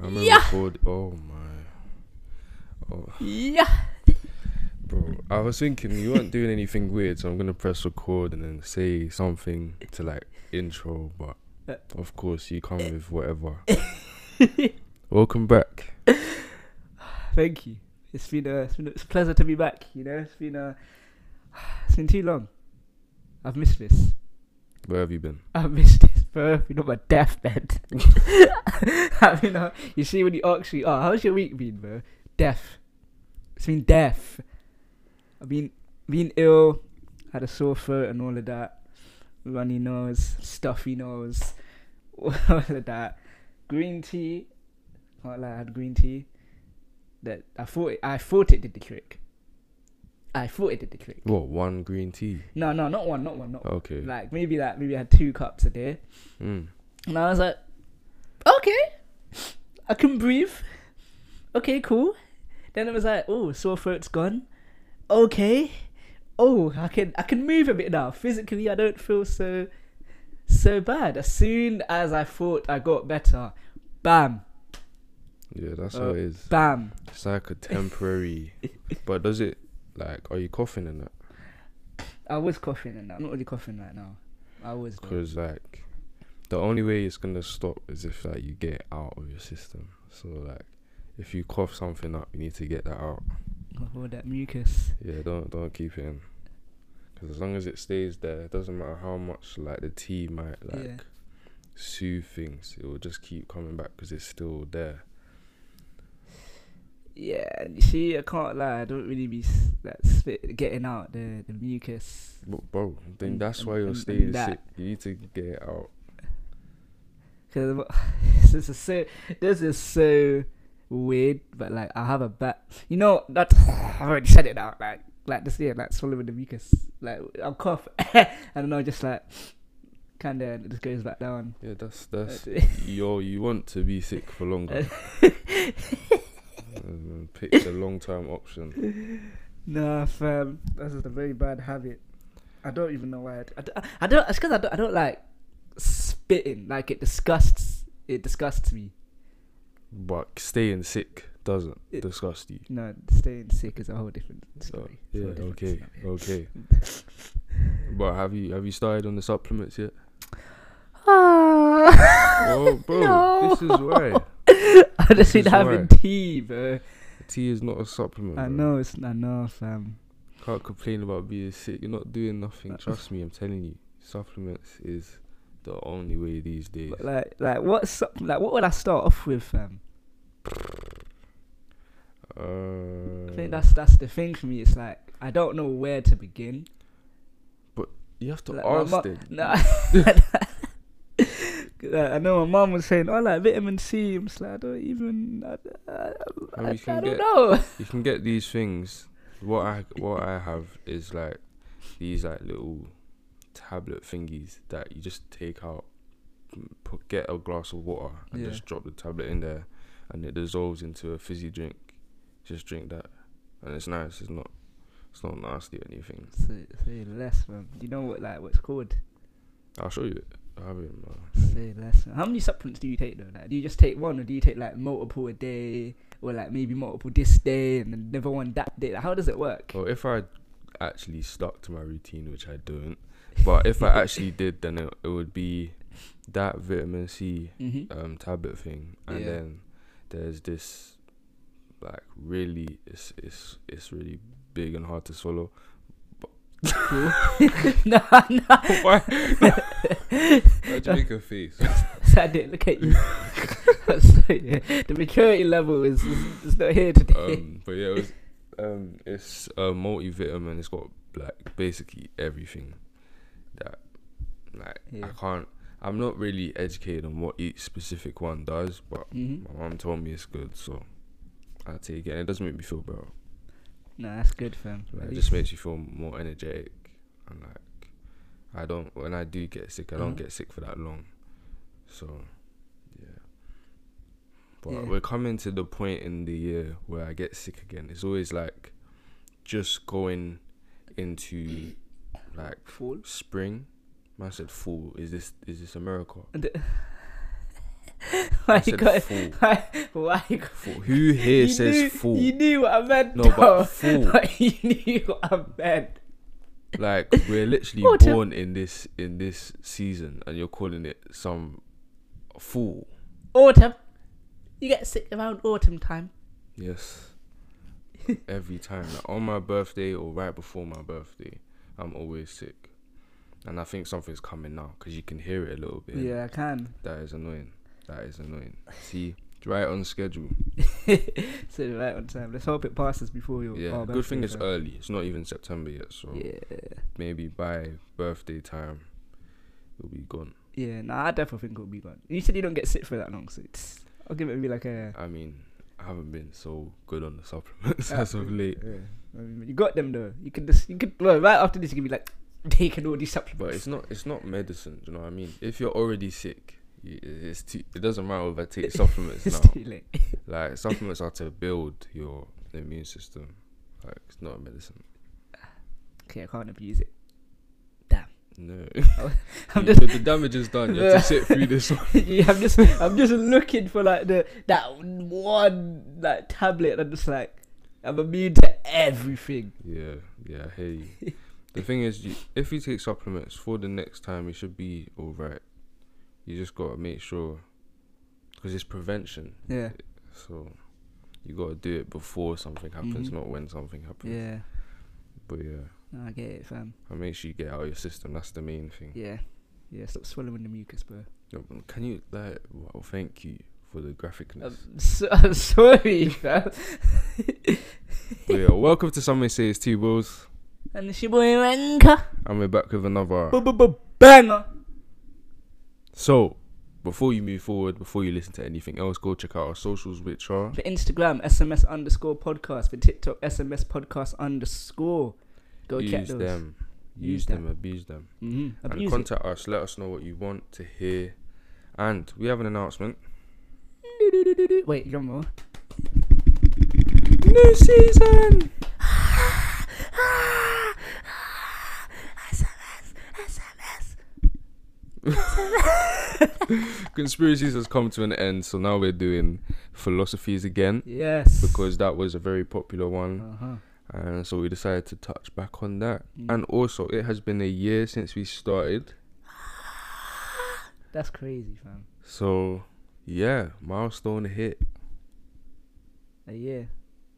I remember Yeah. record. Oh my. Oh, Yeah. bro. I was thinking you weren't doing anything weird, so I'm gonna press record and then say something to like intro, but of course you come with whatever. Welcome back. Thank you. It's been a, it's been a, it's a pleasure to be back. You know, it's been a, it's been too long. I've missed this. Where have you been? I've missed I've been on my deathbed. I mean, uh, you see when you actually, oh, how's your week been, bro? Death. It's been death. I've been been ill, had a sore throat and all of that, runny nose, stuffy nose, all of that. Green tea. Can't I had green tea. That I thought it, I thought it did the trick. I thought it did the trick. What? One green tea. No, no, not one, not one, not one. Okay. Like maybe that, maybe I had two cups a day. Mm. And I was like, okay, I can breathe. Okay, cool. Then it was like, oh, sore throat's gone. Okay. Oh, I can I can move a bit now. Physically, I don't feel so so bad. As soon as I thought I got better, bam, Yeah, that's Uh, how it is. bam. It's like a temporary. but does it like? Are you coughing in that? I was coughing and that. I'm not really coughing right now. I was. Because like, the only way it's gonna stop is if like you get it out of your system. So like, if you cough something up, you need to get that out. All that mucus. Yeah, don't don't keep it in. Because as long as it stays there, it doesn't matter how much like the tea might like Yeah. soothe things. It will just keep coming back because it's still there. Yeah, see, I can't lie. I don't really be like spit, getting out the the mucus. But bro, then And- that's why you're staying sick. You need to get it out. Cause this is so this is so weird, but like I have a bad. You know that I've already said it out. Like like this year, like swallowing the mucus. Like I'll cough, and then I'll just like kind of it just goes back down. Yeah, that's that's yo. You want to be sick for longer. Um, Pick the long term option. nah, fam, this is a very bad habit. I don't even know why. I, d- I, I don't. It's because I don't. I don't like spitting. Like it disgusts. It disgusts me. But staying sick doesn't It- disgust you. No, staying sick is a whole different So, story. It's yeah, different okay, okay. But have you have you started on the supplements yet? Ah. Oh, bro, No. this is why I just been is having why. tea, bro. tea is not a supplement. I bro. know it's I know, fam. Can't complain about being sick. You're not doing nothing. Trust me, I'm telling you. Supplements is the only way these days. But like, like what's up- like what would I start off with, fam? Uh, I think that's that's the thing for me. It's like I don't know where to begin. But you have to like, ask them. Nah. Like, I know my mom was saying, "Oh, like vitamin C." I'm just like, I don't even. I, I, I I, you can I don't get- know. You can get these things. What I what I have is like these like little tablet thingies that you just take out, put get a glass of water and Yeah. just drop the tablet in there, and it dissolves into a fizzy drink. Just drink that, and it's nice. It's not it's not nasty or anything. Say, say less, man. Do you know what like what's called? I'll show you it. I have it. in my- Say less. How many supplements do you take though? Like, do you just take one, or do you take like multiple a day, or like maybe multiple this day and then never one that day? Like, how does it work? Well, if I actually stuck to my routine, which I don't, but if I actually did, then it, it would be that vitamin C Mm-hmm. um tablet thing, and Yeah. then there's this like really it's it's it's really big and hard to swallow. Cool. no, no. Why? Why'd you make a face? I didn't look at you. The maturity level is, is, is not here today. um, but yeah, it was, um, it's a multivitamin. It's got like basically everything that like Yeah. I can't. I'm not really educated on what each specific one does, but hmm my mom told me it's good, so I take it. And it doesn't make me feel better. No, that's good, fam. Like, it just makes you feel more energetic and like I don't when I do get sick, I don't Mhm. get sick for that long. So yeah. But Yeah. we're coming to the point in the year where I get sick again. It's always like just going into like Fall. spring. Man said fall. Is this is this America? Why you got? full. Why? Why you got? full. Who here you says knew, full? You knew what I meant. No, though. but full. But you knew what I meant. Like we're literally born in this in this season, and you're calling it some fool. Autumn. You get sick around autumn time. Yes. Every time, like on my birthday or right before my birthday, I'm always sick, and I think something's coming now because you can hear it a little bit. Yeah, I can. That is annoying. That is annoying. See, right on schedule. so right on time. Let's hope it passes before your. Yeah. Good thing it's early. It's not even September yet, so Yeah. maybe by birthday time, it'll be gone. Yeah, nah, I definitely think it'll be gone. You said you don't get sick for that long, so it's, I'll give it maybe like a. I mean, I haven't been so good on the supplements Ah, as of late. Yeah. I mean, you got them though. You can just you could well right after this you can be like taking all these supplements. But it's not it's not medicine. You know what I mean? If you're already sick, it's too, it doesn't matter if I take supplements it's now. too late. Like supplements are to build your immune system. Like it's not a medicine. Okay, I can't abuse it. Damn. No, I'm just the, damage is done. You have to sit through this one. yeah, I'm just I'm just looking for like the that one like tablet. I'm just like I'm immune to everything. Yeah, yeah. I hear you. The thing is, you, if you take supplements for the next time, you should be all right. You just gotta make sure, because it's prevention. Yeah, So you gotta do it before something happens, Mhm. not when something happens. yeah. But yeah, No, I get it, fam. and make sure you get out of your system. That's the main thing. Yeah, yeah. Stop swallowing the mucus, bro. Yo, Can you like? Well, thank you for the graphicness. I'm, so, I'm sorry, fam. but yeah, welcome to Some May Say It's Twills, and it's your boy Renkah. and we're back with another. Banger. So, before you move forward, before you listen to anything else, go check out our socials, which are For Instagram, SMS underscore podcast. For TikTok, SMS podcast underscore. Go check those. them, Use use them. them, abuse them, Mm-hmm. and Abuse it. contact us. Let us know what you want to hear, and we have an announcement. Wait, drum roll. New season. Conspiracies has come to an end, so now we're doing philosophies again Yes. because that was a very popular one, Uh-huh. and so we decided to touch back on that. Mm. And also, it has been a year since we started, That's crazy, fam. so yeah, milestone hit. A year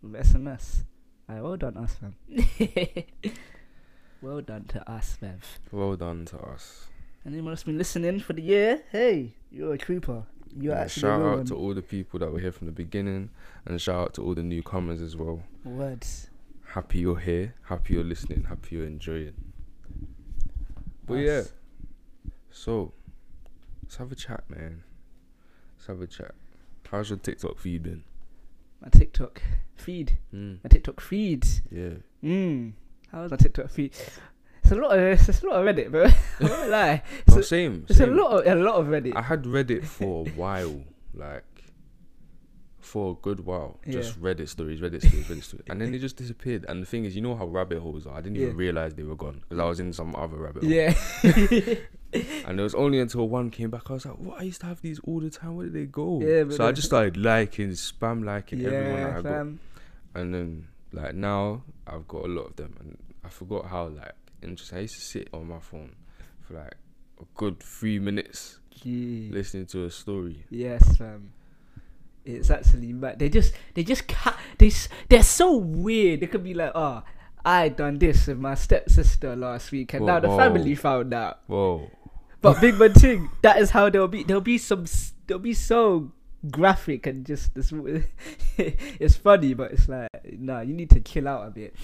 with SMS. Aye, well done, us, fam. well done to us, fam. Well done to us. Anyone that's been listening for the year, hey, you're a trooper. You're Yeah, actually shout out to all the people that were here from the beginning, and shout out to all the newcomers as well. Words. Happy you're here. Happy you're listening. Happy you're enjoying. But yeah, so let's have a chat, man. Let's have a chat. How's your TikTok feed been? My TikTok feed. Mm, My TikTok feed. yeah. Mmm. How's my TikTok feed? It's a lot of it's a lot of Reddit, bro. I won't lie. It's, No, a, same. it's a lot of a lot of Reddit. I had Reddit for a while, like for a good while. Just Reddit stories, Reddit stories, Reddit stories, and then they just disappeared. And the thing is, you know how rabbit holes are. I didn't even realize they were gone because I was in some other rabbit hole. yeah. And it was only until one came back, I was like, "What? I used to have these all the time. Where did they go?" Yeah, but so I just started liking, spam liking everyone yeah, I got, and then like now I've got a lot of them, and I forgot how like interesting. I used to sit on my phone for like a good three minutes listening to a story. Yes, fam. It's actually mad. They just, they just, ca- they, they're so weird. They could be like, oh, I done this with my stepsister last week, and Whoa, now the whoa. family found out. Whoa. But big man thing, that is how they'll be. They'll be some. They'll be so graphic and just this. it's funny, but it's like, nah, you need to chill out a bit.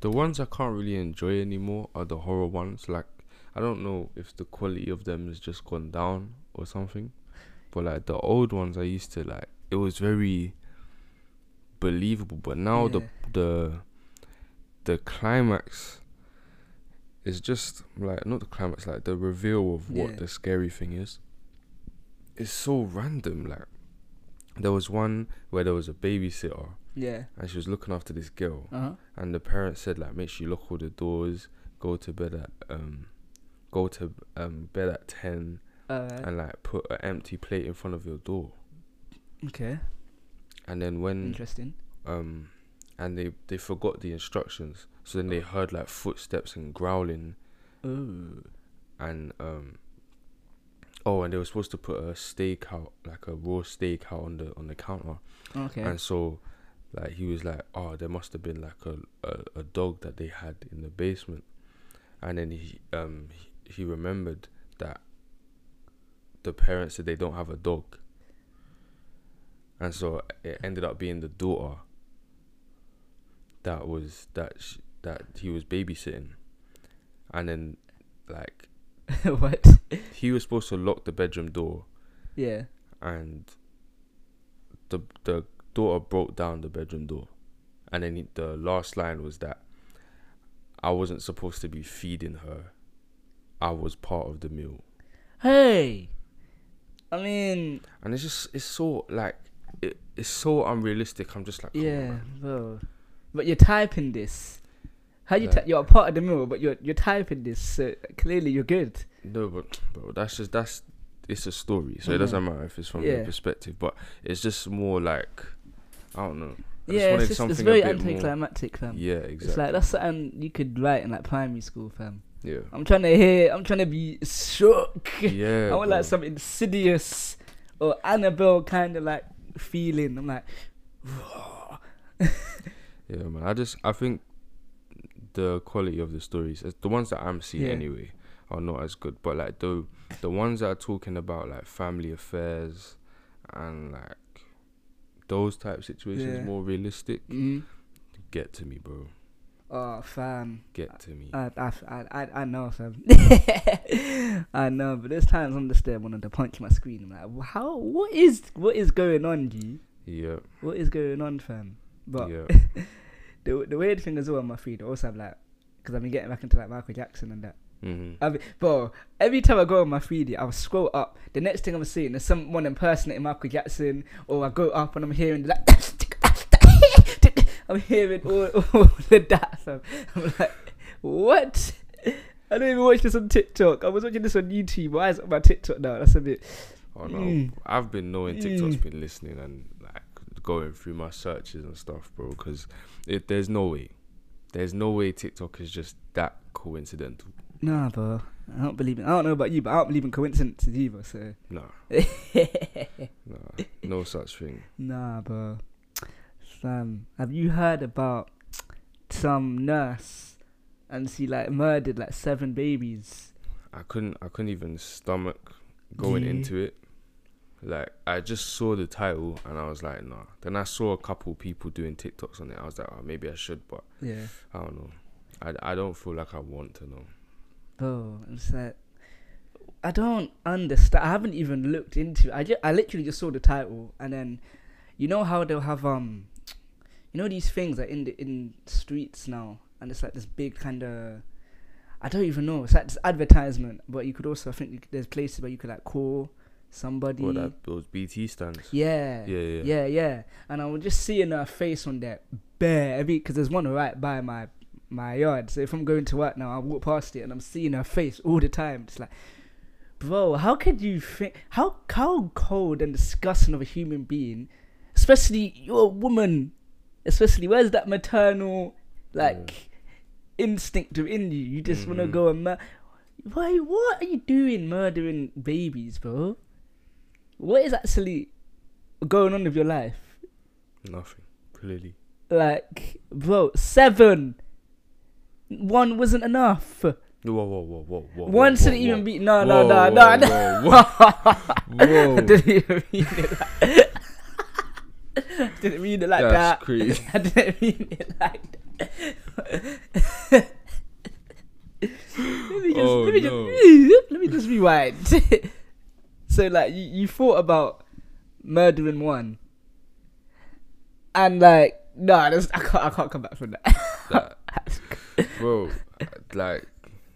The ones I can't really enjoy anymore are the horror ones. Like, I don't know if the quality of them has just gone down or something, but like the old ones I used to like, it was very believable. But now the the the climax is just like not the climax, like the reveal of what Yeah. the scary thing is. It's so random. Like, there was one where there was a babysitter Yeah. and she was looking after this girl Uh huh. and the parents said like make sure you lock all the doors go to bed at um go to um bed at 10 Uh, and like put an empty plate in front of your door. okay. And then when Interesting. um and they they forgot the instructions, so then they heard like footsteps and growling Ooh. and um oh and they were supposed to put a steak out like a raw steak out on the on the counter Okay. and so like he was like oh there must have been like a, a a dog that they had in the basement and then he um he, he remembered that the parents said they don't have a dog and so it ended up being the daughter that was that sh- that he was babysitting and then like what? he was supposed to lock the bedroom door Yeah. and the the daughter broke down the bedroom door and then the last line was that I wasn't supposed to be feeding her I was part of the meal Hey. I mean, and it's just it's so like it, it's so unrealistic I'm just like on, yeah, man. bro. But you're typing this. How you? Like- Ty- you're a part of the meal, but you're you're typing this. So clearly you're good. no but bro that's just that's it's a story so it mm-hmm. doesn't matter if it's from Yeah. your perspective but it's just more like I don't know I yeah, it's, just, it's very anticlimactic, fam. yeah exactly It's like that's something you could write in like primary school, fam. yeah I'm trying to hear. I'm trying to be shook. yeah I want bro. like some insidious or Annabelle kind of like feeling. I'm like, Yeah, man. I just I think the quality of the stories, the ones that I'm seeing Yeah. anyway, are not as good. But like the the ones that are talking about like family affairs and like those type situations, Yeah. more realistic. mm, Get to me, bro. oh, fam. Get to me. I, I, I, I, know, fam. I know, but there's times I'm just there wanting to punch my screen. I'm like, how? What is what is going on, G? yeah, What is going on, fam? But yeah, the the weird thing as well on my feed, I also have like, because I've been getting back into like Michael Jackson and that. Hmm I mean, bro, every time I go on my feed, I'll scroll up. The next thing I'm seeing is someone impersonating Michael Jackson, or I go up and I'm hearing like, I'm hearing all, all of that. Fam. I'm like, what? I don't even watch this on TikTok. I was watching this on YouTube. Why is it on my TikTok now? That's a bit. Oh no, Mm. I've been knowing TikTok's Mm. been listening and like going through my searches and stuff, bro. Because if there's no way, there's no way TikTok is just that coincidental. Nah, bro. I don't believe in. I don't know about you, but I don't believe in coincidences either. So. No, no, no such thing. Nah, bro. Sam, have you heard about some nurse and she like murdered like seven babies? I couldn't, I couldn't even stomach going Yeah. into it. Like I just saw the title and I was like, nah. Then I saw a couple people doing TikToks on it. I was like, oh, maybe I should, but Yeah. I don't know. I, I don't feel like I want to know. Bro, it's like I don't understand. I haven't even looked into. It. I just, I literally just saw the title and then, you know how they'll have um, you know these things are in the in streets now, and it's like this big kind of. I don't even know. It's like this advertisement, but you could also I think you, there's places where you could like call somebody. What that those BT stands? Yeah. Yeah, yeah. Yeah, yeah. And I was just seeing her face on that bare every because there's one right by my my yard. So if I'm going to work now, I walk past it and I'm seeing her face all the time. It's like, bro, how could you think? How how cold and disgusting of a human being, especially you're a woman, especially where's that maternal like instinct within you? You just want to mm-hmm. go and mur- why? What are you doing, murdering babies, bro? What is actually going on with your life? Nothing. Clearly. Like, bro, seven. One wasn't enough. Whoa, whoa, whoa, whoa, whoa. whoa One whoa, shouldn't whoa. even be. No, no, Whoa, no, no, whoa, no. whoa, whoa. I didn't even mean it like didn't mean it like That's that. crazy. I didn't mean it like that. let me just, Oh, let me no. just, let me just rewind. so, like, you, you thought about murdering one, and like, no, nah, I can't, I can't come back from that. That, bro, like,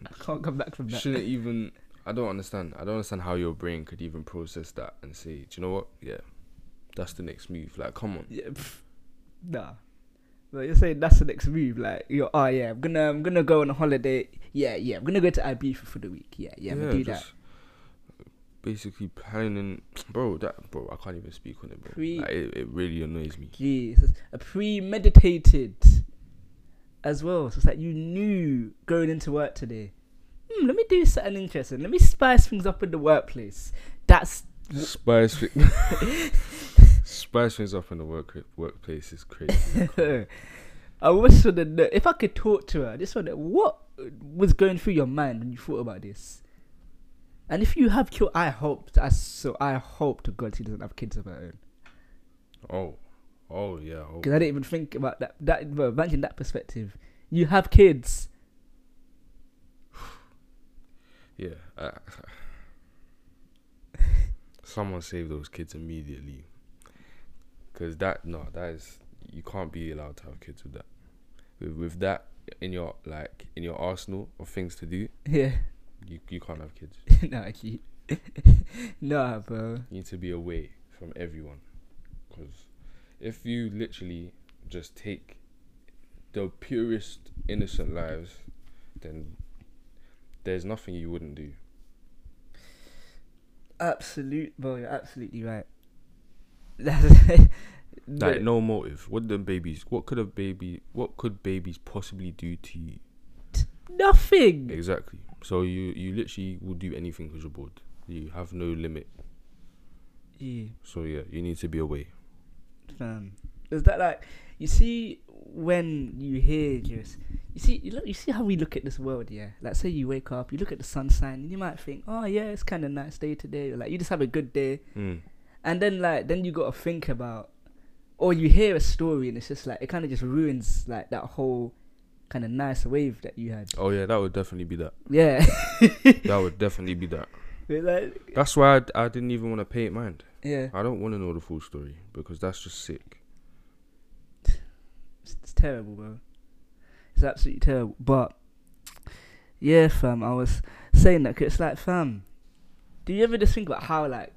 I can't come back from that. shouldn't even. I don't understand. I don't understand how your brain could even process that and say, do you know what? Yeah, that's the next move. Like, come on. Yeah, pff, nah. But you're saying that's the next move, like you're oh yeah, I'm gonna I'm gonna go on a holiday. Yeah, yeah, I'm gonna go to Ibiza for the week. Yeah, yeah, I'm gonna do that. basically planning, bro. That bro, I can't even speak on it, bro. Pre- Like, it, it really annoys me. Jesus, a premeditated as well. So it's like you knew going into work today. Hmm, let me do something interesting. Let me spice things up in the workplace. That's Spice, thi- spice things up in the work workplace is crazy. I wish would have if I could talk to her. I just wonder what was going through your mind when you thought about this. And if you have kids, I hope. I so I hope to God she doesn't have kids of her own. oh, oh yeah. Oh. Because I didn't even think about that. That well, imagine that perspective. You have kids. Yeah. Uh, someone save those kids immediately. Cause that no, that is you can't be allowed to have kids with that. With with that in your like in your arsenal of things to do, Yeah. you you can't have kids. nah, keep. nah, bro. You need to be away from everyone. Cause if you literally just take the purest innocent lives, then there's nothing you wouldn't do. Absolute, bro. You're absolutely right. That's Like no motive. What the babies? What could a baby? What could babies possibly do to you? nothing. Exactly. So you you literally will do anything because you're bored. You have no limit. Yeah. So yeah, you need to be away. Fam. Is that like you see when you hear just you see you look you see how we look at this world, yeah? Like say you wake up, you look at the sunshine and you might think, Oh yeah, it's kinda nice day today or like you just have a good day Mm. and then like then you gotta think about or you hear a story and it's just like it kinda just ruins like that whole kinda nice wave that you had. Oh yeah, that would definitely be that. Yeah. That would definitely be that. like, That's why I, I didn't even want to pay it mind. Yeah. I don't want to know the full story because that's just sick. It's, it's terrible, bro. It's absolutely terrible. But yeah, fam, I was saying that 'cause it's like, fam, do you ever just think about how like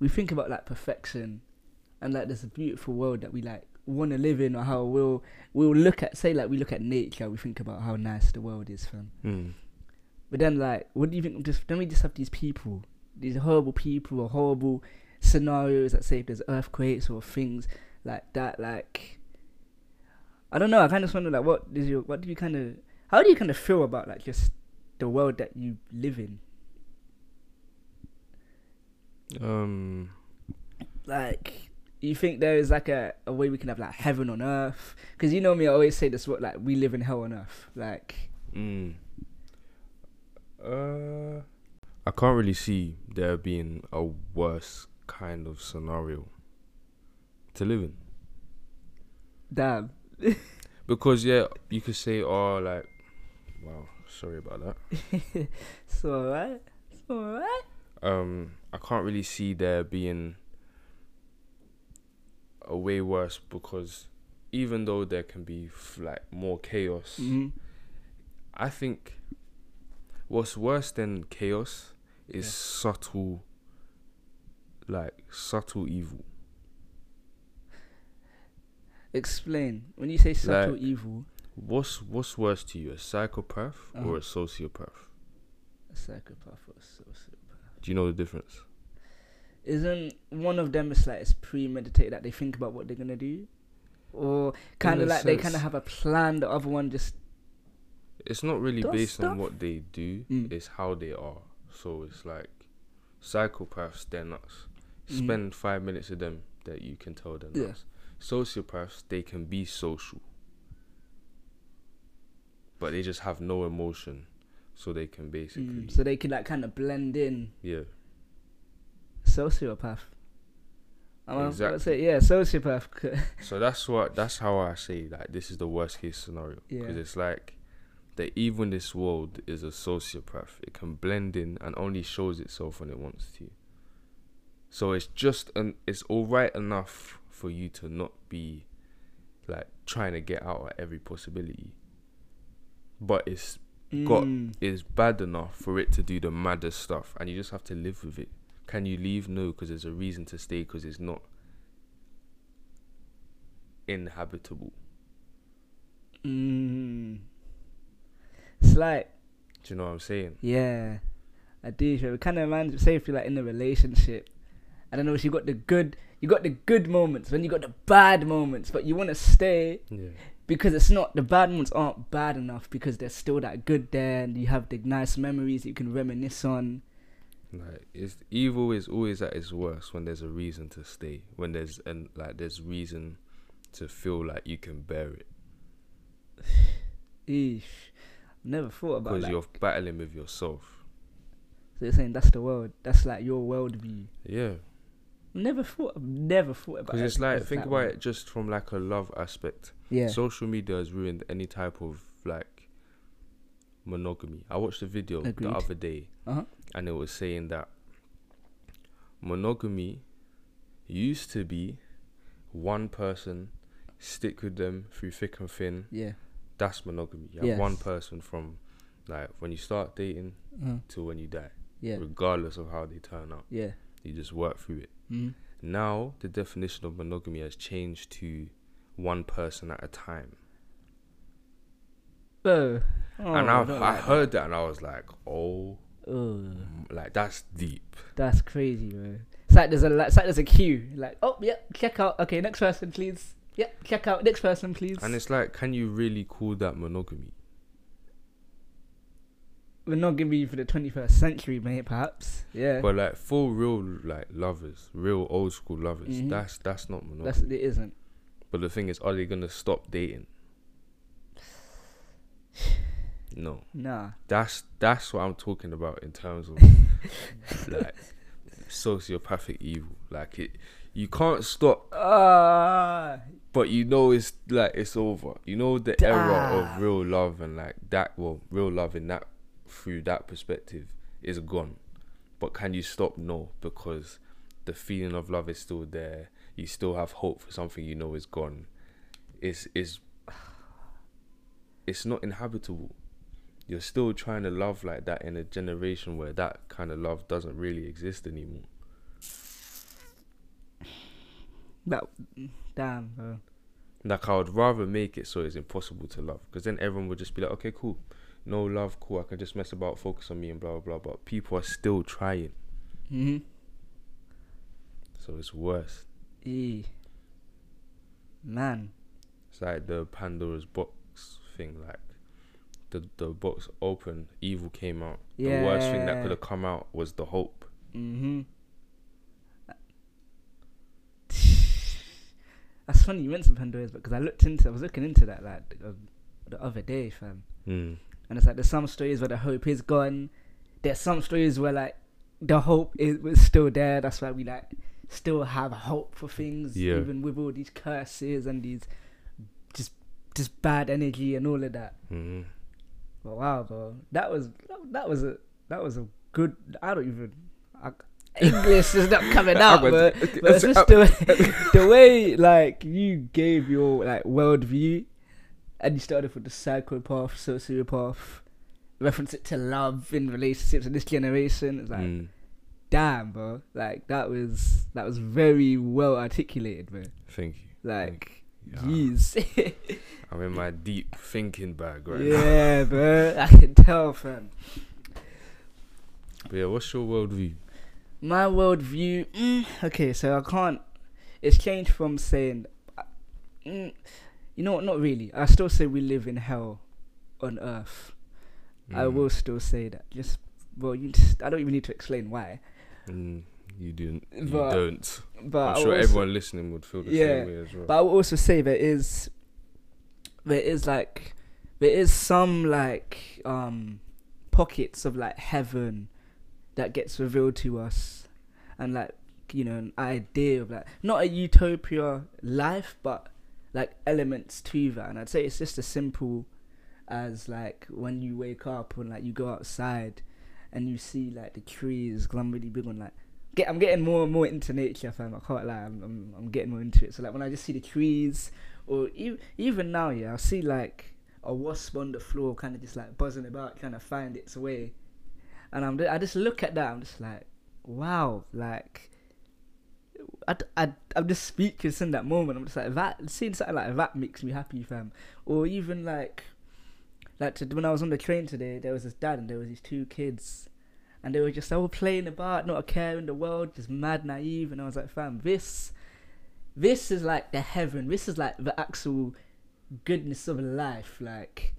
we think about like perfection and like this beautiful world that we like want to live in, or how we'll we'll look at say like we look at nature, we think about how nice the world is, fam. Mm. But then like, what do you think? Just then we just have these people, these horrible people, or horrible scenarios that say if there's earthquakes or things like that, like. I don't know. I kind of wonder, like, what is your, what do you kind of, how do you kind of feel about like just the world that you live in? Um. Like, you think there is like a, a way we can have like heaven on earth? Because you know me, I always say this, what like we live in hell on earth. Like, Mm. Uh. I can't really see there being a worse kind of scenario to live in. damn. Because yeah, you could say, oh, like, wow, sorry about that. it's alright. It's alright. Um, I can't really see there being a way worse because even though there can be like more chaos, hmm I think what's worse than chaos is Yeah. subtle, like subtle evil. Explain. When you say subtle Like- evil, What's what's worse to you, a psychopath Uh-huh. or a sociopath? a psychopath or a sociopath. Do you know the difference? Isn't one of them is like it's premeditated that they think about what they're gonna do, or kind of like they kind of have a plan. The other one just It's not really based on what they do, Mm. it's how they are. So it's like psychopaths, they're nuts. Mhm. Spend five minutes with them that you can tell they're Yeah. Sociopaths, they can be social. But they just have no emotion. So they can basically mm, so they can like kind of blend in. Yeah. Sociopath. I'm Exactly. say yeah, sociopath. So that's what that's how I say like this is the worst case scenario. Because Yeah. it's like the evil in this world is a sociopath. It can blend in and only shows itself when it wants to. So it's just an it's alright enough for you to not be like trying to get out at every possibility. But it's got Mm, it's bad enough for it to do the maddest stuff and you just have to live with it. Can you leave? No, because there's a reason to stay because it's not inhabitable. mm. It's like Do you know what I'm saying? yeah, I do. It kind of reminds say if you're like in a relationship. I don't know. You got the good, you got the good moments, then you got the bad moments, but you want to stay Yeah. because it's not the bad ones aren't bad enough because there's still that good there, and you have the nice memories you can reminisce on. Like it's evil is always at its worst when there's a reason to stay. When there's and like there's reason to feel like you can bear it Eesh, never thought about because that. you're battling with yourself. So you're saying that's the world. That's like your worldview. Yeah, Never thought. Never thought about. because it's like think about it just from like a love aspect. Yeah. Social media has ruined any type of like monogamy. I watched a video Agreed. the other day Uh-huh. and it was saying that monogamy used to be one person stick with them through thick and thin. Yeah. That's monogamy. You have one person from like when you start dating Uh, till when you die, yeah. regardless of how they turn out. Yeah. You just work through it. Mm. Now the definition of monogamy has changed to one person at a time. Bro. Oh, and I, I, don't I like heard that and I was like, oh. Ugh. like that's deep. That's crazy, bro. It's like there's a like, it's like there's a queue. Like, oh yeah, check out. Okay, next person, please. Yep, check out. Next person, please. And it's like, can you really call that monogamy? We're not gonna be for the 21st century, mate. Perhaps. Yeah. But like full real like lovers, real old school lovers, Mhm. that's that's not monogamy. That's it. Isn't. but the thing is, are they gonna stop dating? No. Nah. That's that's what I'm talking about in terms of like sociopathic evil. Like it you can't stop Ah. but you know it's like it's over. You know the era Ah. of real love and like that well, real love in that through that perspective is gone. But can you stop? No, because the feeling of love is still there. You still have hope for something you know is gone. It's it's it's not inhabitable. You're still trying to love like that in a generation where that kind of love doesn't really exist anymore. That. Damn, bro. Like I would rather make it so it's impossible to love, because then everyone would just be like, okay, cool, no love, cool. I can just mess about, focus on me, and blah blah blah. But people are still trying, Hmm. so it's worse. E. Man. It's like the Pandora's box thing. Like the the box opened, evil came out. The worst thing that could have come out was the hope. Mm-hmm. That's funny you mentioned Pandora's box because I looked into, I was looking into that like the, the other day, fam. Mm. And it's like there's some stories where the hope is gone. There's some stories where like the hope is was still there. That's why we like still have hope for things, Yeah. even with all these curses and these just just bad energy and all of that. Mm. But wow, bro, that was that was a that was a good. I don't even. I, English is not coming out, but, but it's just the the way like you gave your like worldview, and you started off with the psychopath, sociopath, reference it to love in relationships in this generation. It's like, Mm. damn, bro, like that was that was very well articulated, bro. Thank you. Like, Yeah. jeez, I'm in my deep thinking bag right now. yeah, bro, I can tell, fam. But yeah, what's your worldview? My worldview. Mm, okay, so I can't. It's changed from saying, uh, mm, you know what? Not really. I still say we live in hell on earth. I Mm. will still say that. Just well, you. Just, I don't even need to explain why. Mm, you didn't. You But- don't. But I'm I sure everyone listening would feel the Yeah, same way as well. But I will also say there is, there is like, there is some like um, pockets of like heaven that gets revealed to us, and like you know an idea of like not a utopia life, but like elements to that. And I'd say it's just as simple as like when you wake up and like you go outside and you see like the trees. Cause I'm really big on like get I'm getting more and more into nature, fam. I can't lie, I'm, I'm I'm getting more into it. So like when I just see the trees, or e- even now, yeah, I'll see like a wasp on the floor, kind of just like buzzing about, trying to find its way, and I'm I just look at that, I'm just like, wow, like. I, I, I'm just speechless in that moment. I'm just like that. Seeing something like that makes me happy, fam. Or even like, like to, when I was on the train today, there was this dad and there was these two kids, and they were just all playing about, not a care in the world, just mad naive. And I was like, fam, this, this is like the heaven. This is like the actual goodness of life. Like,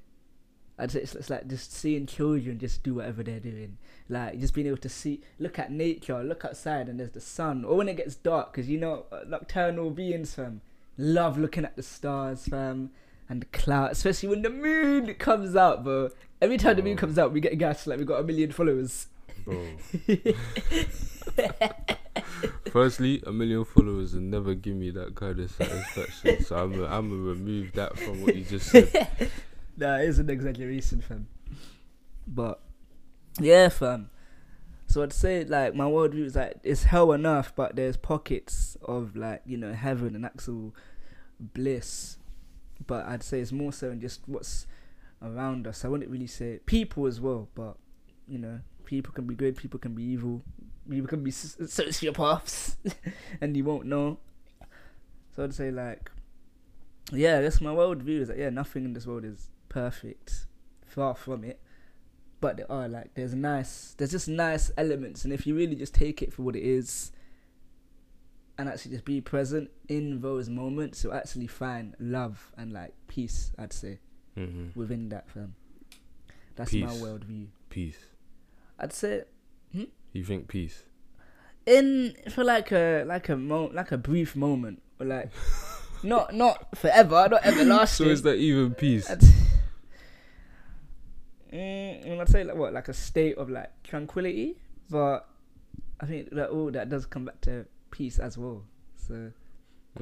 it's, it's like just seeing children just do whatever they're doing. Like just being able to see, look at nature, look outside, and there's the sun. Or when it gets dark, because you know uh, nocturnal beings, fam, love looking at the stars, fam, and the clouds, especially when the moon comes out, bro. Every time the moon Oh. comes out, we get gas like we got a million followers. Bro. Firstly, a million followers will never give me that kind of satisfaction. so I'm gonna remove that from what you just said. It is an exaggeration, fam. But yeah, fam. So I'd say like my worldview is like it's hell enough, but there's pockets of like you know heaven and actual bliss. But I'd say it's more so in just what's around us. I wouldn't really say people as well, but you know people can be good, people can be evil, people can be sociopaths, and you won't know. So I'd say like yeah, that's my worldview is that yeah, nothing in this world is perfect, far from it. But there are like there's nice, there's just nice elements, and if you really just take it for what it is, and actually just be present in those moments, you'll actually find love and like peace. I'd say hmm within that film. That's my Peace. worldview. Peace. I'd say You think peace? in for like a like a mo like a brief moment or like not not forever, not everlasting. So is that even peace? Mm, I'd say like what, like a state of like tranquility, but I think that all that does come back to peace as well. So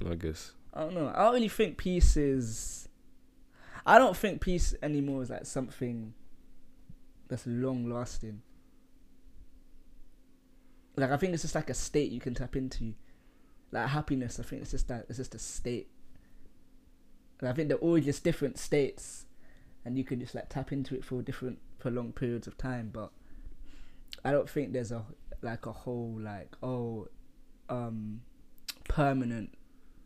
I guess. I don't know. I don't really think peace is. I don't think peace anymore is like something that's long lasting. Like I think it's just like a state you can tap into. Like happiness, I think it's just that it's just a state. And I think they're all just different states, and you can just like tap into it for different prolonged periods of time. But I don't think there's a like a whole like oh, um, permanent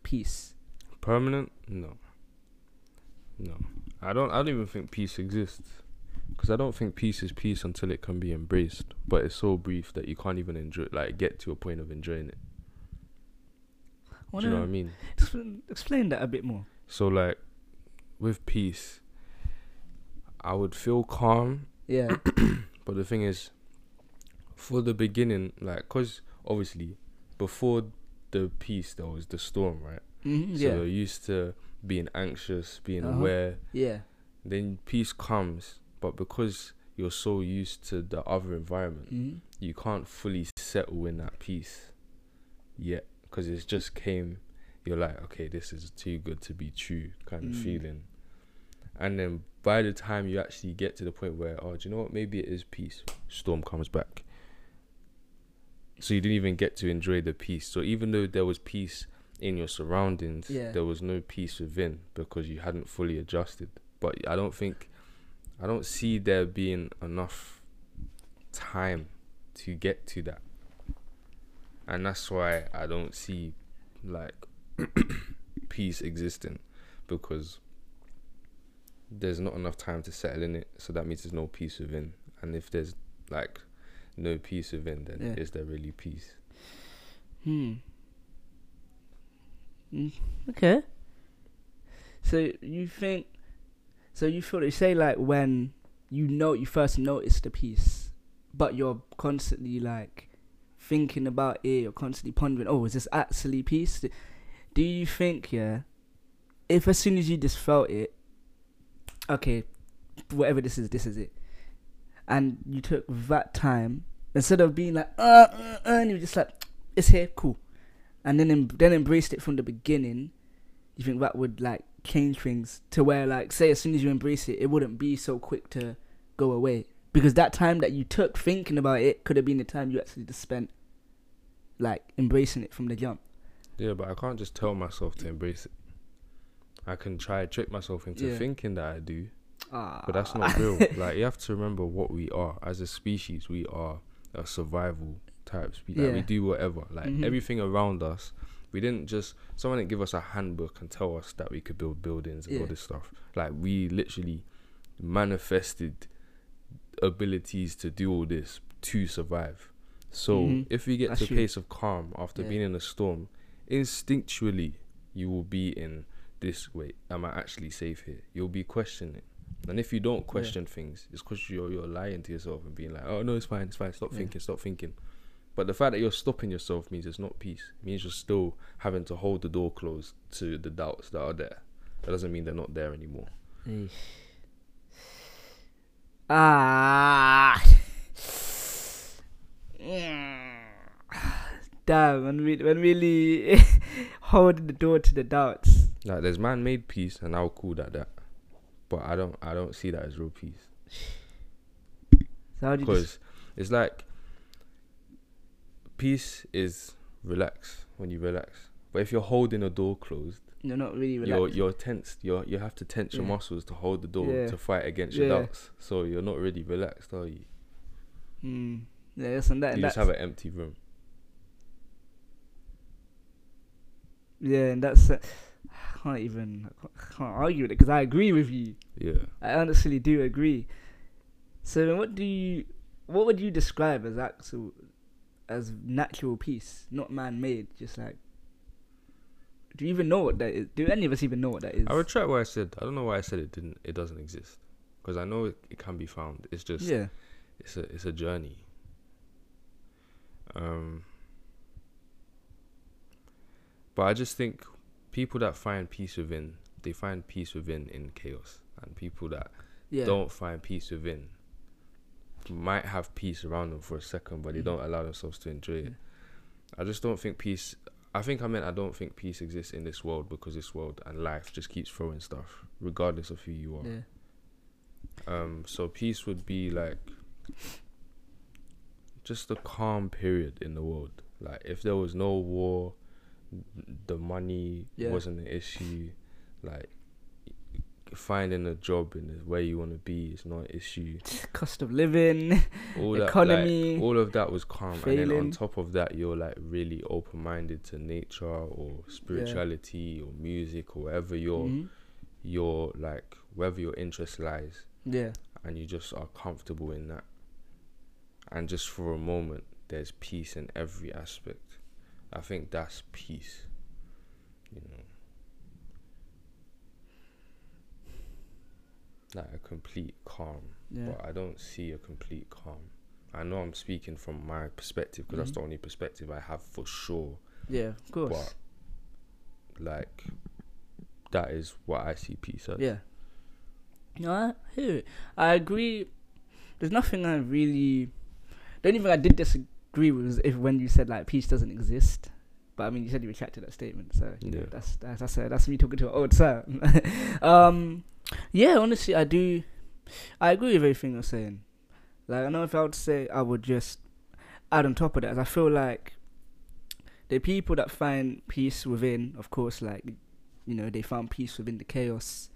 peace. Permanent? No. No. I don't. I don't even think peace exists. Because I don't think peace is peace until it can be embraced. But it's so brief that you can't even enjoy, like, get to a point of enjoying it. Do you know what I mean? Explain, explain that a bit more. So like, with peace, I would feel calm. Yeah. But the thing is, for the beginning, like, cause obviously, before the peace there was the storm, right? mm So yeah. you're used to being anxious, being Uh-huh. aware. Yeah. Then peace comes, but because you're so used to the other environment, mm you can't fully settle in that peace yet because it just came you're like okay this is too good to be true kind of Mm. feeling and then by the time you actually get to the point where oh do you know what? Maybe it is peace. Storm comes back. So you didn't even get to enjoy the peace. So even though there was peace in your surroundings Yeah. there was no peace within because you hadn't fully adjusted. But i don't think i don't see there being enough time to get to that. And that's why i don't see like peace existing because there's not enough time to settle in it so that means there's no peace within and if there's like no peace within then Yeah. is there really peace Hmm. Mm, Okay. So you think? So you feel? You say like when you know you first notice the peace, but you're constantly like thinking about it. You're constantly pondering. Oh, is this actually peace? Do you think? Yeah. If as soon as you just felt it, okay, whatever this is, this is it, and you took that time instead of being like uh, uh, uh and you were just like it's here, cool, and then em- then embraced it from the beginning. You think that would like change things to where like say as soon as you embrace it, it wouldn't be so quick to go away because that time that you took thinking about it could have been the time you actually just spent like embracing it from the jump. yeah but i can't just tell myself to embrace it i can try to trick myself into Yeah. thinking that i do Ah, but that's not real like you have to remember what we are as a species we are a survival type species like, we do whatever like Mhm. everything around us we didn't just someone didn't give us a handbook and tell us that we could build buildings and all this stuff like we literally manifested abilities to do all this to survive. So Mhm. if we get That's to a place of calm after Yeah. being in a storm, instinctually you will be in this way. Am I actually safe here? You'll be questioning. And if you don't question things, it's because you're you're lying to yourself and being like, oh no, it's fine, it's fine. Stop Yeah. thinking, stop thinking. But the fact that you're stopping yourself means it's not peace. It means you're still having to hold the door closed to the doubts that are there. That doesn't mean they're not there anymore. Eesh. Ah. Damn, when we when really holding the door to the doubts. Like there's man-made peace, and I'll call that that. But I don't, I don't see that as real peace So just, because it's like peace is relax when you relax. But if you're holding a door closed, you're not really relaxed. you're you're tensed. You're you have to tense your muscles to hold the door Yeah. to fight against your Yeah. doubts. So you're not really relaxed, are you? Mm. Yeah, yes, and that. you and just have an empty room. Yeah, and that's. Uh, I can't even. I can't- argue with it because I agree with you. Yeah. I honestly do agree. So, then what do you? What would you describe as actual, as natural peace, not man-made? Just like. Do you even know what that is? Do any of us even know what that is? I retract what I said. I don't know why I said it didn't. It doesn't exist because I know it, it can be found. It's just yeah. it's a it's a journey. Um, but I just think people that find peace within, they find peace within in chaos, and people that Yeah. don't find peace within might have peace around them for a second, but they Mhm. don't allow themselves to enjoy it. I just don't think peace. I think I meant I don't think peace exists in this world because this world and life just keeps throwing stuff, regardless of who you are. Yeah. Um, so peace would be like just a calm period in the world. Like if there was no war, the money Yeah. wasn't an issue. Like finding a job in the where you want to be is not an issue. Cost of living. All Economy that, like, all of that was calm, and then on top of that, you're like really open minded to nature or spirituality or music or whatever your Mhm. your like wherever your interest lies Yeah. and you just are comfortable in that. And just for a moment, there's peace in every aspect. I think that's peace. You know, like a complete calm. Yeah. But I don't see a complete calm. I know I'm speaking from my perspective because Mhm. that's the only perspective I have for sure. Yeah. Of course. But like, that is what I see peace as. Yeah. No, I hear it. I agree. There's nothing I really. The only thing I did disagree with was if when you said like peace doesn't exist. But I mean, you said you retracted that statement, so you know, Yeah. that's that's that's, uh, that's me talking to an old sir. um, yeah, honestly, I do. I agree with everything you're saying. Like, I know if I would say, I would just add on top of that. As I feel like the people that find peace within, of course, like you know, they found peace within the chaos.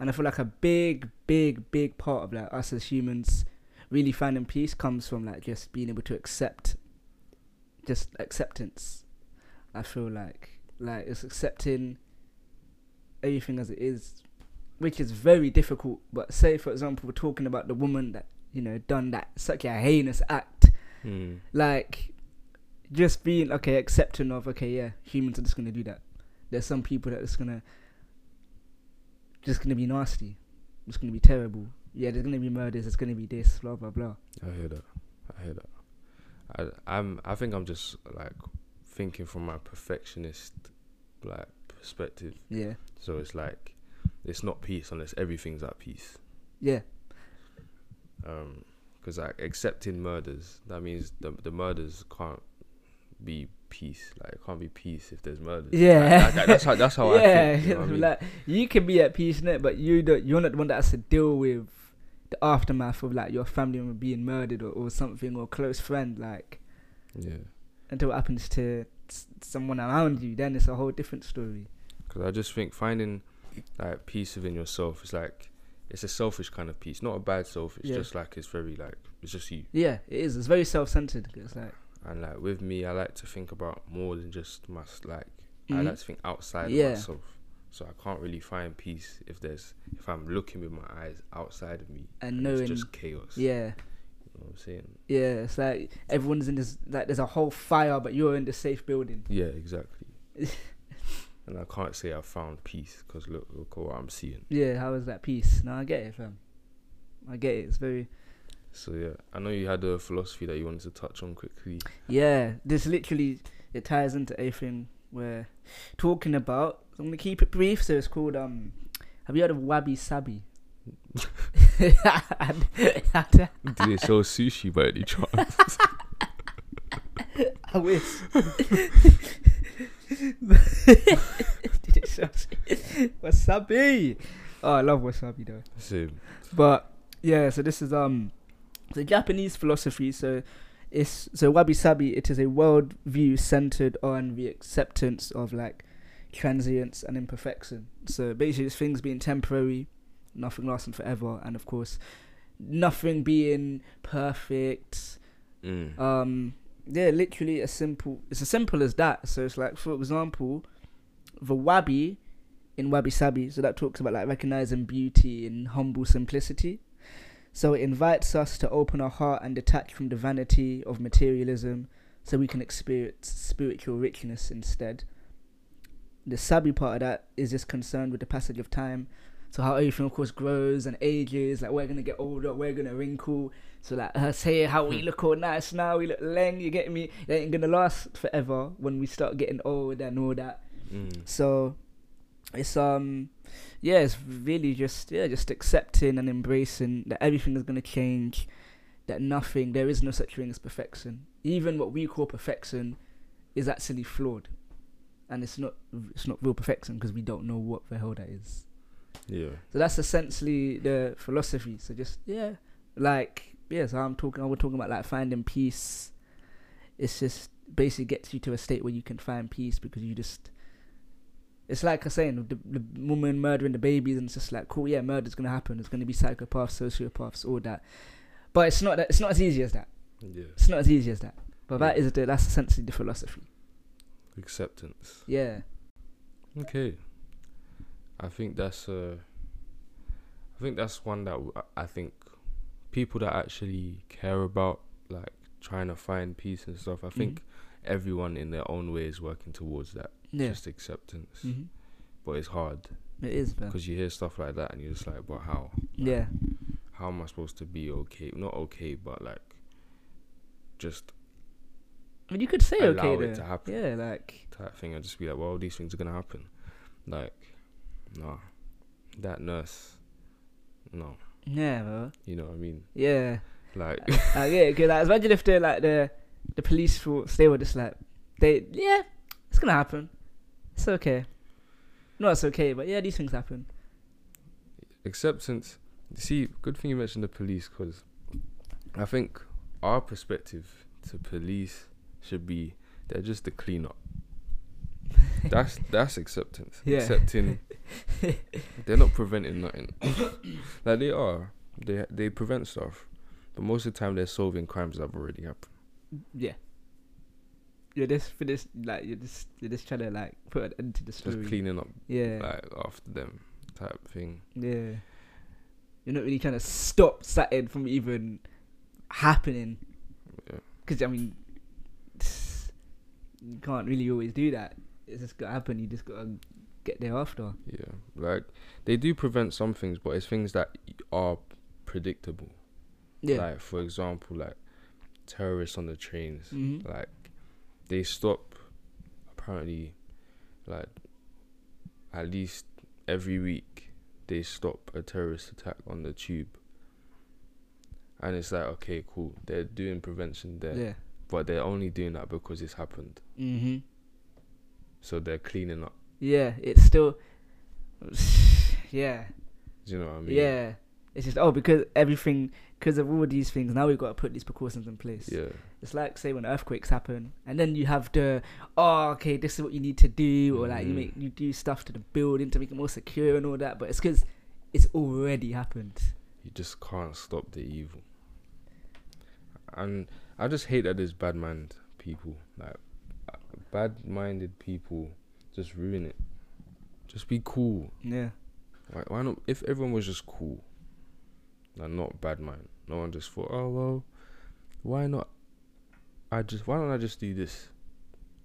And I feel like a big, big, big part of like us as humans really finding peace comes from like just being able to accept just acceptance. I feel like like it's accepting everything as it is, which is very difficult. But say for example we're talking about the woman that, you know, done that such a heinous act Hmm. like just being okay accepting of okay yeah humans are just gonna do that there's some people that are just gonna just gonna be nasty just gonna be terrible yeah there's gonna be murders there's gonna be this blah blah blah I hear that. I hear that. I I'm I think I'm just like thinking from my perfectionist like perspective. yeah So it's like it's not peace unless everything's at peace. yeah Um, because like accepting murders, that means the the murders can't be peace. Like it can't be peace if there's murders. Yeah. That- that- that's how that's how yeah I think. You know I mean? like you can be at peace net but you don't you're not the one that has to deal with the aftermath of like your family member being murdered or, or something or close friend like yeah. until it happens to someone around you then it's a whole different story Because I just think finding like peace within yourself is like it's a selfish kind of peace, not a bad self. It's Yeah. just like it's very like it's just you. Yeah, it is. It's very self-centered. It's like And like with me, I like to think about more than just my like. I Mhm. like to think outside Yeah. of myself. So I can't really find peace if there's if I'm looking with my eyes outside of me and and knowing, it's just chaos. yeah, know what I'm saying? Yeah, it's like everyone's in this like there's a whole fire, but you're in the safe building. Yeah, exactly. and I can't say I found peace because look, look at what I'm seeing. Yeah, how is that peace? No, I get it, fam. I get it. It's very So yeah, I know you had a philosophy that you wanted to touch on quickly. yeah. This literally it ties into everything we're talking about. I'm gonna keep it brief. So it's called um. Have you heard of wabi sabi? Did it show sushi by any chance? I wish. Did it show sushi? wasabi? Oh, I love wasabi though. Same. But yeah, so this is um the Japanese philosophy. So it's so wabi sabi. It is a world view centered on the acceptance of like transience and imperfection. So basically, it's things being temporary, nothing lasting forever, and of course, nothing being perfect. Mm. Um, yeah, literally as simple. It's as simple as that. So it's like, for example, the wabi in wabi sabi. So that talks about like recognizing beauty in humble simplicity. So it invites us to open our heart and detach from the vanity of materialism, so we can experience spiritual richness instead. The sabi part of that is just concerned with the passage of time. So how everything, of course, grows and ages. Like we're gonna get older, we're gonna wrinkle. So like her say how we look all nice now, we look leng. You get me? It ain't gonna last forever when we start getting old and all that. Mm. So it's um yeah, it's really just yeah, just accepting and embracing that everything is gonna change, that nothing there is no such thing as perfection. Even what we call perfection is actually flawed. And it's not it's not real perfection because we don't know what the hell that is. Yeah. So that's essentially the philosophy. So just yeah, like yeah. So I'm talking. We're talking about like finding peace. It's just basically gets you to a state where you can find peace because you just. It's like I was saying the, the woman murdering the babies, and it's just like cool. Yeah, murder's gonna happen. It's gonna be psychopaths, sociopaths, all that. But it's not that. It's not as easy as that. Yeah. It's not as easy as that. But that is the that's essentially the philosophy. Acceptance. Yeah. Okay. I think that's uh I think that's one that I think people that actually care about like trying to find peace and stuff. I think everyone in their own way is working towards that. Yeah. Just acceptance. hmm But it's hard It is, because you hear stuff like that and you're just like, but how? Yeah. How am I supposed to be okay? Not okay, but like just I mean, you could say okay it there. to happen. Yeah, like type thing and just be like, well, these things are gonna happen. Like, nah, that nurse, no, yeah, bro. you know what I mean? Yeah. Like, uh, yeah, because like, imagine if they're like the the police force, they were just like they yeah, it's gonna happen. It's okay. No, it's okay, but yeah, these things happen. acceptance. See, good thing you mentioned the police because I think our perspective to police should be they're just the cleanup. That's that's acceptance. Yeah. Accepting they're not preventing nothing. like they are. They they prevent stuff. But most of the time they're solving crimes that have already happened. Yeah. You're just for this like you're just you're just trying to like put an end to the story. Just cleaning up yeah. like after them type thing. Yeah. You're not really trying to stop something from even happening. Yeah. Because, I mean, you can't really always do that. It's just got to happen. You just got to get there after. Yeah. Like they do prevent some things, but it's things that are predictable. Yeah. Like for example, like terrorists on the trains. hmm Like they stop apparently like at least every week they stop a terrorist attack on the tube. And it's like, okay, cool. They're doing prevention there. Yeah. But they're only doing that because it's happened. hmm So they're cleaning up. Yeah. It's still. yeah. Do you know what I mean? Yeah. It's just, oh, because everything, because of all these things, now we've got to put these precautions in place. Yeah. It's like say when earthquakes happen, and then you have the oh okay, this is what you need to do, or like you Mhm. make you do stuff to the building to make it more secure and all that. But it's because it's already happened. You just can't stop the evil. And I just hate that there's bad mind people. Like bad minded people just ruin it. Just be cool. Yeah, Why, why not? If everyone was just cool, and not bad mind, no one just thought, oh well, why not? I just why don't I just do this?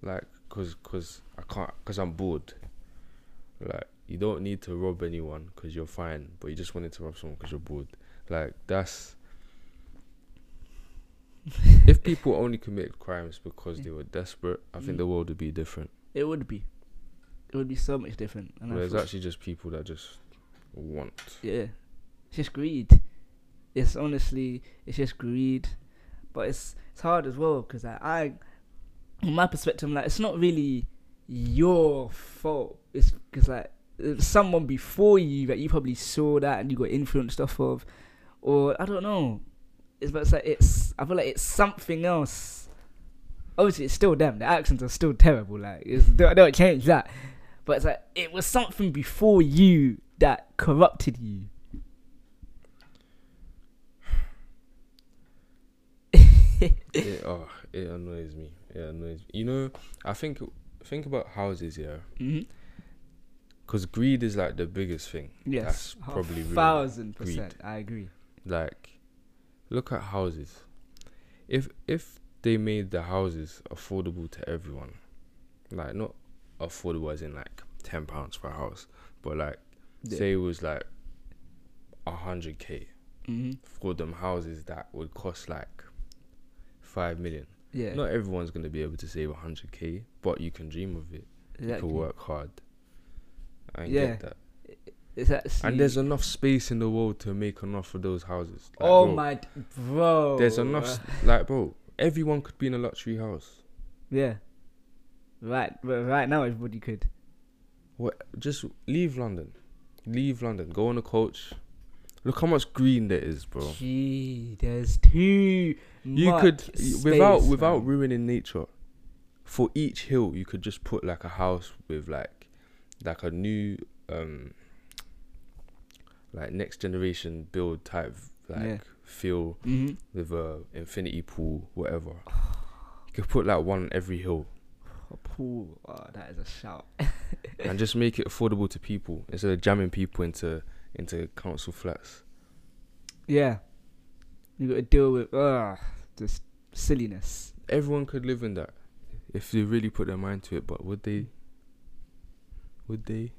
Like, cause, cause I can't, cause I'm bored. Like, you don't need to rob anyone because you're fine, but you just wanted to rob someone because you're bored. Like, that's. If people only committed crimes because they were desperate, I think the world would be different. It would be. It would be so much different. And I But it's actually just people that just want. Yeah, it's just greed. It's honestly, it's just greed. But it's it's hard as well because I, I, from my perspective, like it's not really your fault. It's because like someone before you that you probably saw that and you got influenced off of, or I don't know. It's but it's like it's I feel like it's something else. Obviously, it's still them. The accents are still terrible. Like it's, don't, don't change that. But it's like it was something before you that corrupted you. it, oh, it annoys me. It annoys me. You know, I think think about houses, yeah, hmm because greed is like the biggest thing. Yes, That's probably thousand greed. percent. I agree. Like, look at houses. If if they made the houses affordable to everyone, like not affordable as in like ten pounds for a house, but like say it was like a hundred k hmm for them houses that would cost like five million. Yeah. Not everyone's gonna be able to save a hundred k, but you can dream of it. You can work hard. I Yeah. get that. It's actually, And there's enough space in the world to make enough of those houses. Like, oh bro, my d- bro. There's enough, like, bro. Everyone could be in a luxury house. Yeah. Right. But right now, everybody could. What? Just leave London. Leave London. Go on a coach. Look how much green there is, bro. Gee, there's too. You could space, without without ruining nature. For each hill, you could just put like a house with like, like a new um. Like next generation build type like Yeah. feel Mhm. with a infinity pool, whatever. You could put like one on every hill A pool. Oh, that is a shout. and just make it affordable to people instead of jamming people into into council flats. Yeah. You got to deal with uh this silliness. Everyone could live in that if they really put their mind to it, but would they? Would they?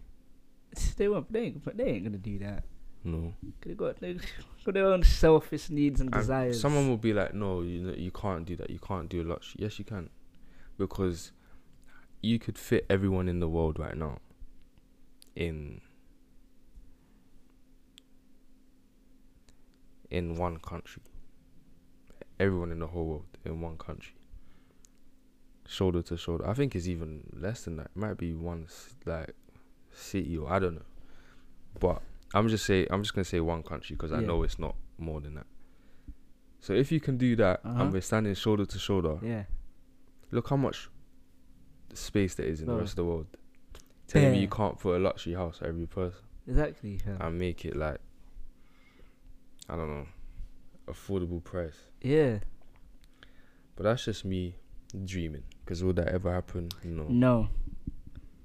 They won't. They ain't. They ain't gonna do that. No. Got they got their own selfish needs and And desires. someone will be like, "No, you know, you can't do that. You can't do a lot." Yes, you can, because you could fit everyone in the world right now in in one country. Everyone in the whole world in one country, shoulder to shoulder. I think it's even less than that. It might be one like city or I don't know, but I'm just say I'm just gonna say one country because I Yeah. know it's not more than that. So if you can do that Uh-huh. and we're standing shoulder to shoulder, Yeah. look how much space there is in Bro. the rest of the world. Telling me you Bare. can't put a luxury house for every person Exactly. fam. and make it like I don't know affordable price. yeah. But that's just me dreaming. Because will that ever happen? No. No.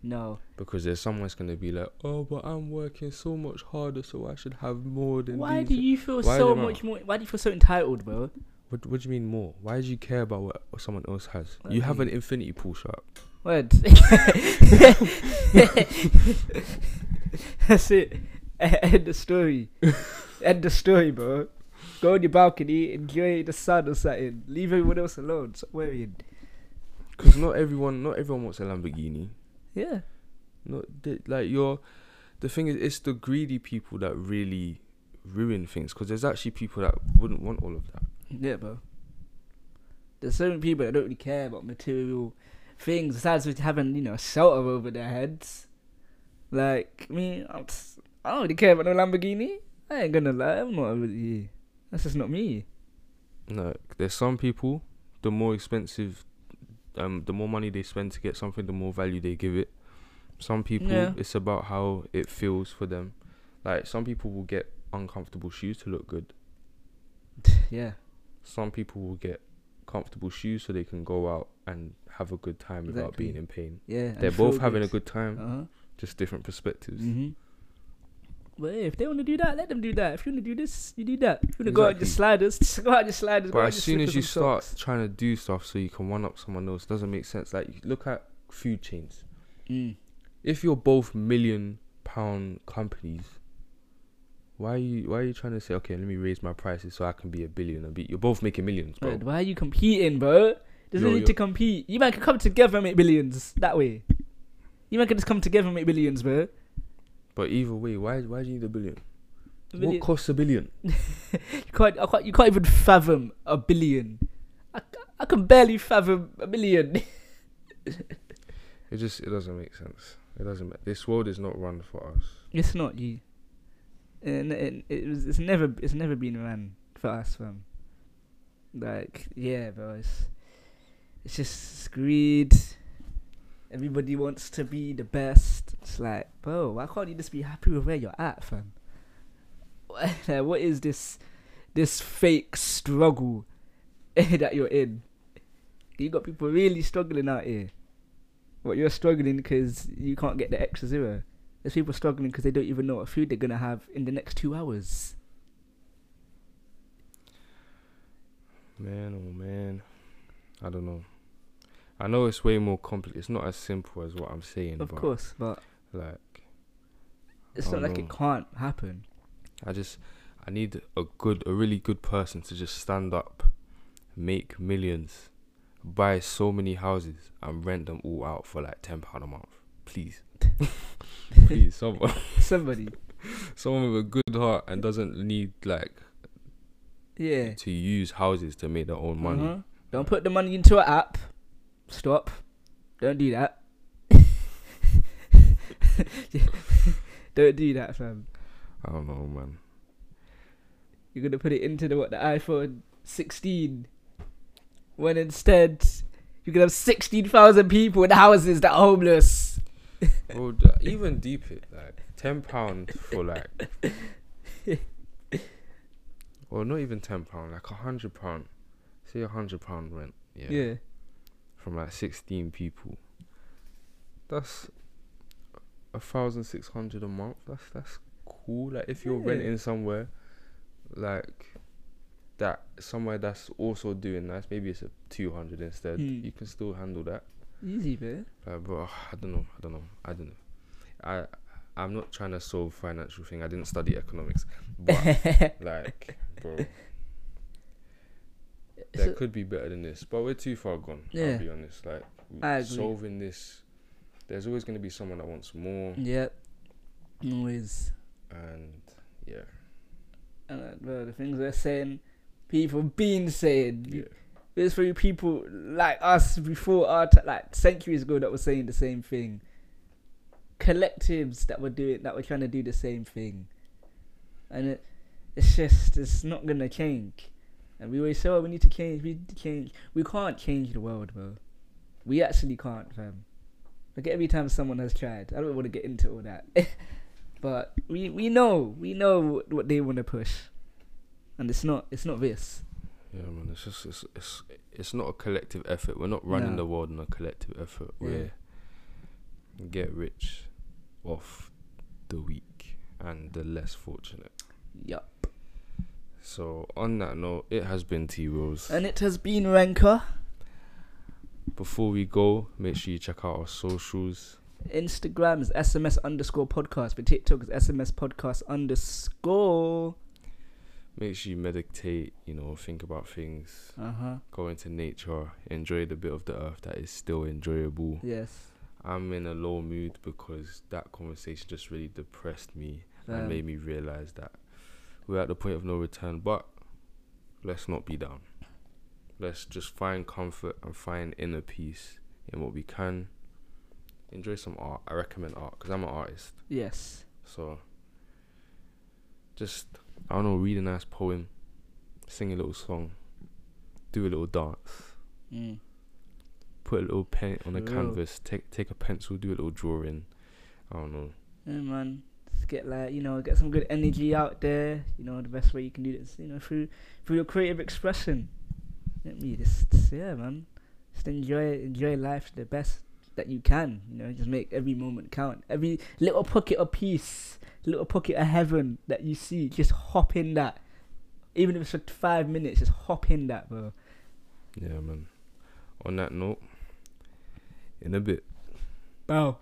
No. Because there's someone's gonna be like, oh, but I'm working so much harder, so I should have more than Why these. do you feel Why so much more? Why do you feel so entitled, bro? What, what do you mean more? Why do you care about what someone else has? You have an infinity pool shop. What? That's it. End the story. End the story, bro. Go on your balcony, enjoy the sun or something. Leave everyone else alone. Stop worrying. Because not everyone, not everyone wants a Lamborghini. Yeah. Not the, like you're. The thing is, it's the greedy people that really ruin things. Because there's actually people that wouldn't want all of that. Yeah, bro. There's so many people that don't really care about material things besides just having, you know, a shelter over their heads. Like, me, I'm s- I don't really care about no Lamborghini. I ain't gonna lie, I'm not really. That's just not me. No, there's some people. The more expensive, um, the more money they spend to get something, the more value they give it. Some people, Yeah. it's about how it feels for them. Like some people will get uncomfortable shoes to look good. Yeah. Some people will get comfortable shoes so they can go out and have a good time without being in pain. Yeah. They're both having a good. good time, Uh huh. just different perspectives. hmm But hey, if they want to do that, let them do that. If you want to do this, you do that. If you want to go out your Exactly. sliders, just go out your sliders. But as soon as you start socks. trying to do stuff so you can one up someone else, doesn't make sense. Like you look at food chains. Mm. If you're both million pound companies, why are you why are you trying to say okay, let me raise my prices so I can be a billion and be? You're both making millions, bro. Bro, why are you competing, bro? There's no need to compete. You man can come together and make billions that way. You man can just come together and make billions, bro. But either way, why why do you need a billion? A billion- What costs a billion? You can't, I can't, you can't even fathom a billion. I, I can barely fathom a million. It just it doesn't make sense. It doesn't. This world is not run for us. it's not you. And, and it was, it's never, it's never been run for us, fam. Like, yeah, bro. It's, it's just greed. Everybody wants to be the best. It's like, bro, why can't you just be happy with where you're at, fam? What is this, this fake struggle that you're in? You got people really struggling out here. What you're struggling because you can't get the extra zero. There's people struggling because they don't even know what food they're gonna have in the next two hours. Man, oh man, I don't know. I know it's way more complex. It's not as simple as what I'm saying. Of but course, but like it's not like it can't happen. I just I need a good, a really good person to just stand up, make millions, buy so many houses and rent them all out for like ten pound a month. Please, please, someone, Somebody, someone with a good heart and doesn't need like yeah. to use houses to make their own money. Uh-huh. Don't put the money into an app. Stop. Don't do that. Don't do that, fam. I don't know, man. You're gonna put it into the what the iPhone 16, when instead you could have 16,000 people in houses that are homeless. Well, d- even deep it like ten pound for like, well, not even ten pound, like a hundred pound. Say a hundred pound rent. Yeah. yeah. From like sixteen people. That's a thousand six hundred a month. That's that's cool. Like if you're Yeah. renting somewhere, like that somewhere that's also doing nice. Maybe it's a two hundred instead. Hmm. You can still handle that. Easy, man. Like, bro, I don't know. I don't know. I don't know. I I'm not trying to solve financial thing. I didn't study economics, but like, bro, there could be better than this. But we're too far gone. Yeah. I'll be honest. Like, I agree. solving this, there's always going to be someone that wants more, Yep. Always. and yeah, And uh, bro, the things they're saying, people been saying. yeah. There's for people like us before our t- like centuries ago that were saying the same thing. Collectives that were doing that were trying to do the same thing, and it, it's just it's not gonna change. And we always say, "Oh, we need to change. We need to change. We can't change the world, bro. We actually can't, fam. Like every time someone has tried, I don't want to get into all that, but we we know we know what, they want to push, and it's not it's not this. Yeah, man. It's just it's it's it's not a collective effort. We're not running No. the world in a collective effort. We're get rich off the weak and the less fortunate. Yup. So on that note, it has been T Rose. And it has been Renkah. Before we go, make sure you check out our socials. Instagram is SMS underscore podcast, but TikTok is SMS podcast underscore. Make sure you meditate. You know, think about things. Uh huh. Go into nature. Enjoy the bit of the earth that is still enjoyable. Yes. I'm in a low mood because that conversation just really depressed me and Um, made me realize that we're at the point of no return. But let's not be down. Let's just find comfort and find inner peace in what we can. Enjoy some art. I recommend art because I'm an artist. Yes. So just I don't know, read a nice poem, sing a little song, do a little dance, Mm. put a little paint on a canvas, take take a pencil, do a little drawing. I don't know. Yeah, man. Just get like you know, get some good energy out there. You know, the best way you can do this, you know, through through your creative expression. Let me just yeah, man. Just enjoy enjoy life the best that you can. You know, just make every moment count. Every little pocket of peace, little pocket of heaven that you see, just hop in that. Even if it's for five minutes, just hop in that, bro. Yeah, man. On that note, in a bit. Bro.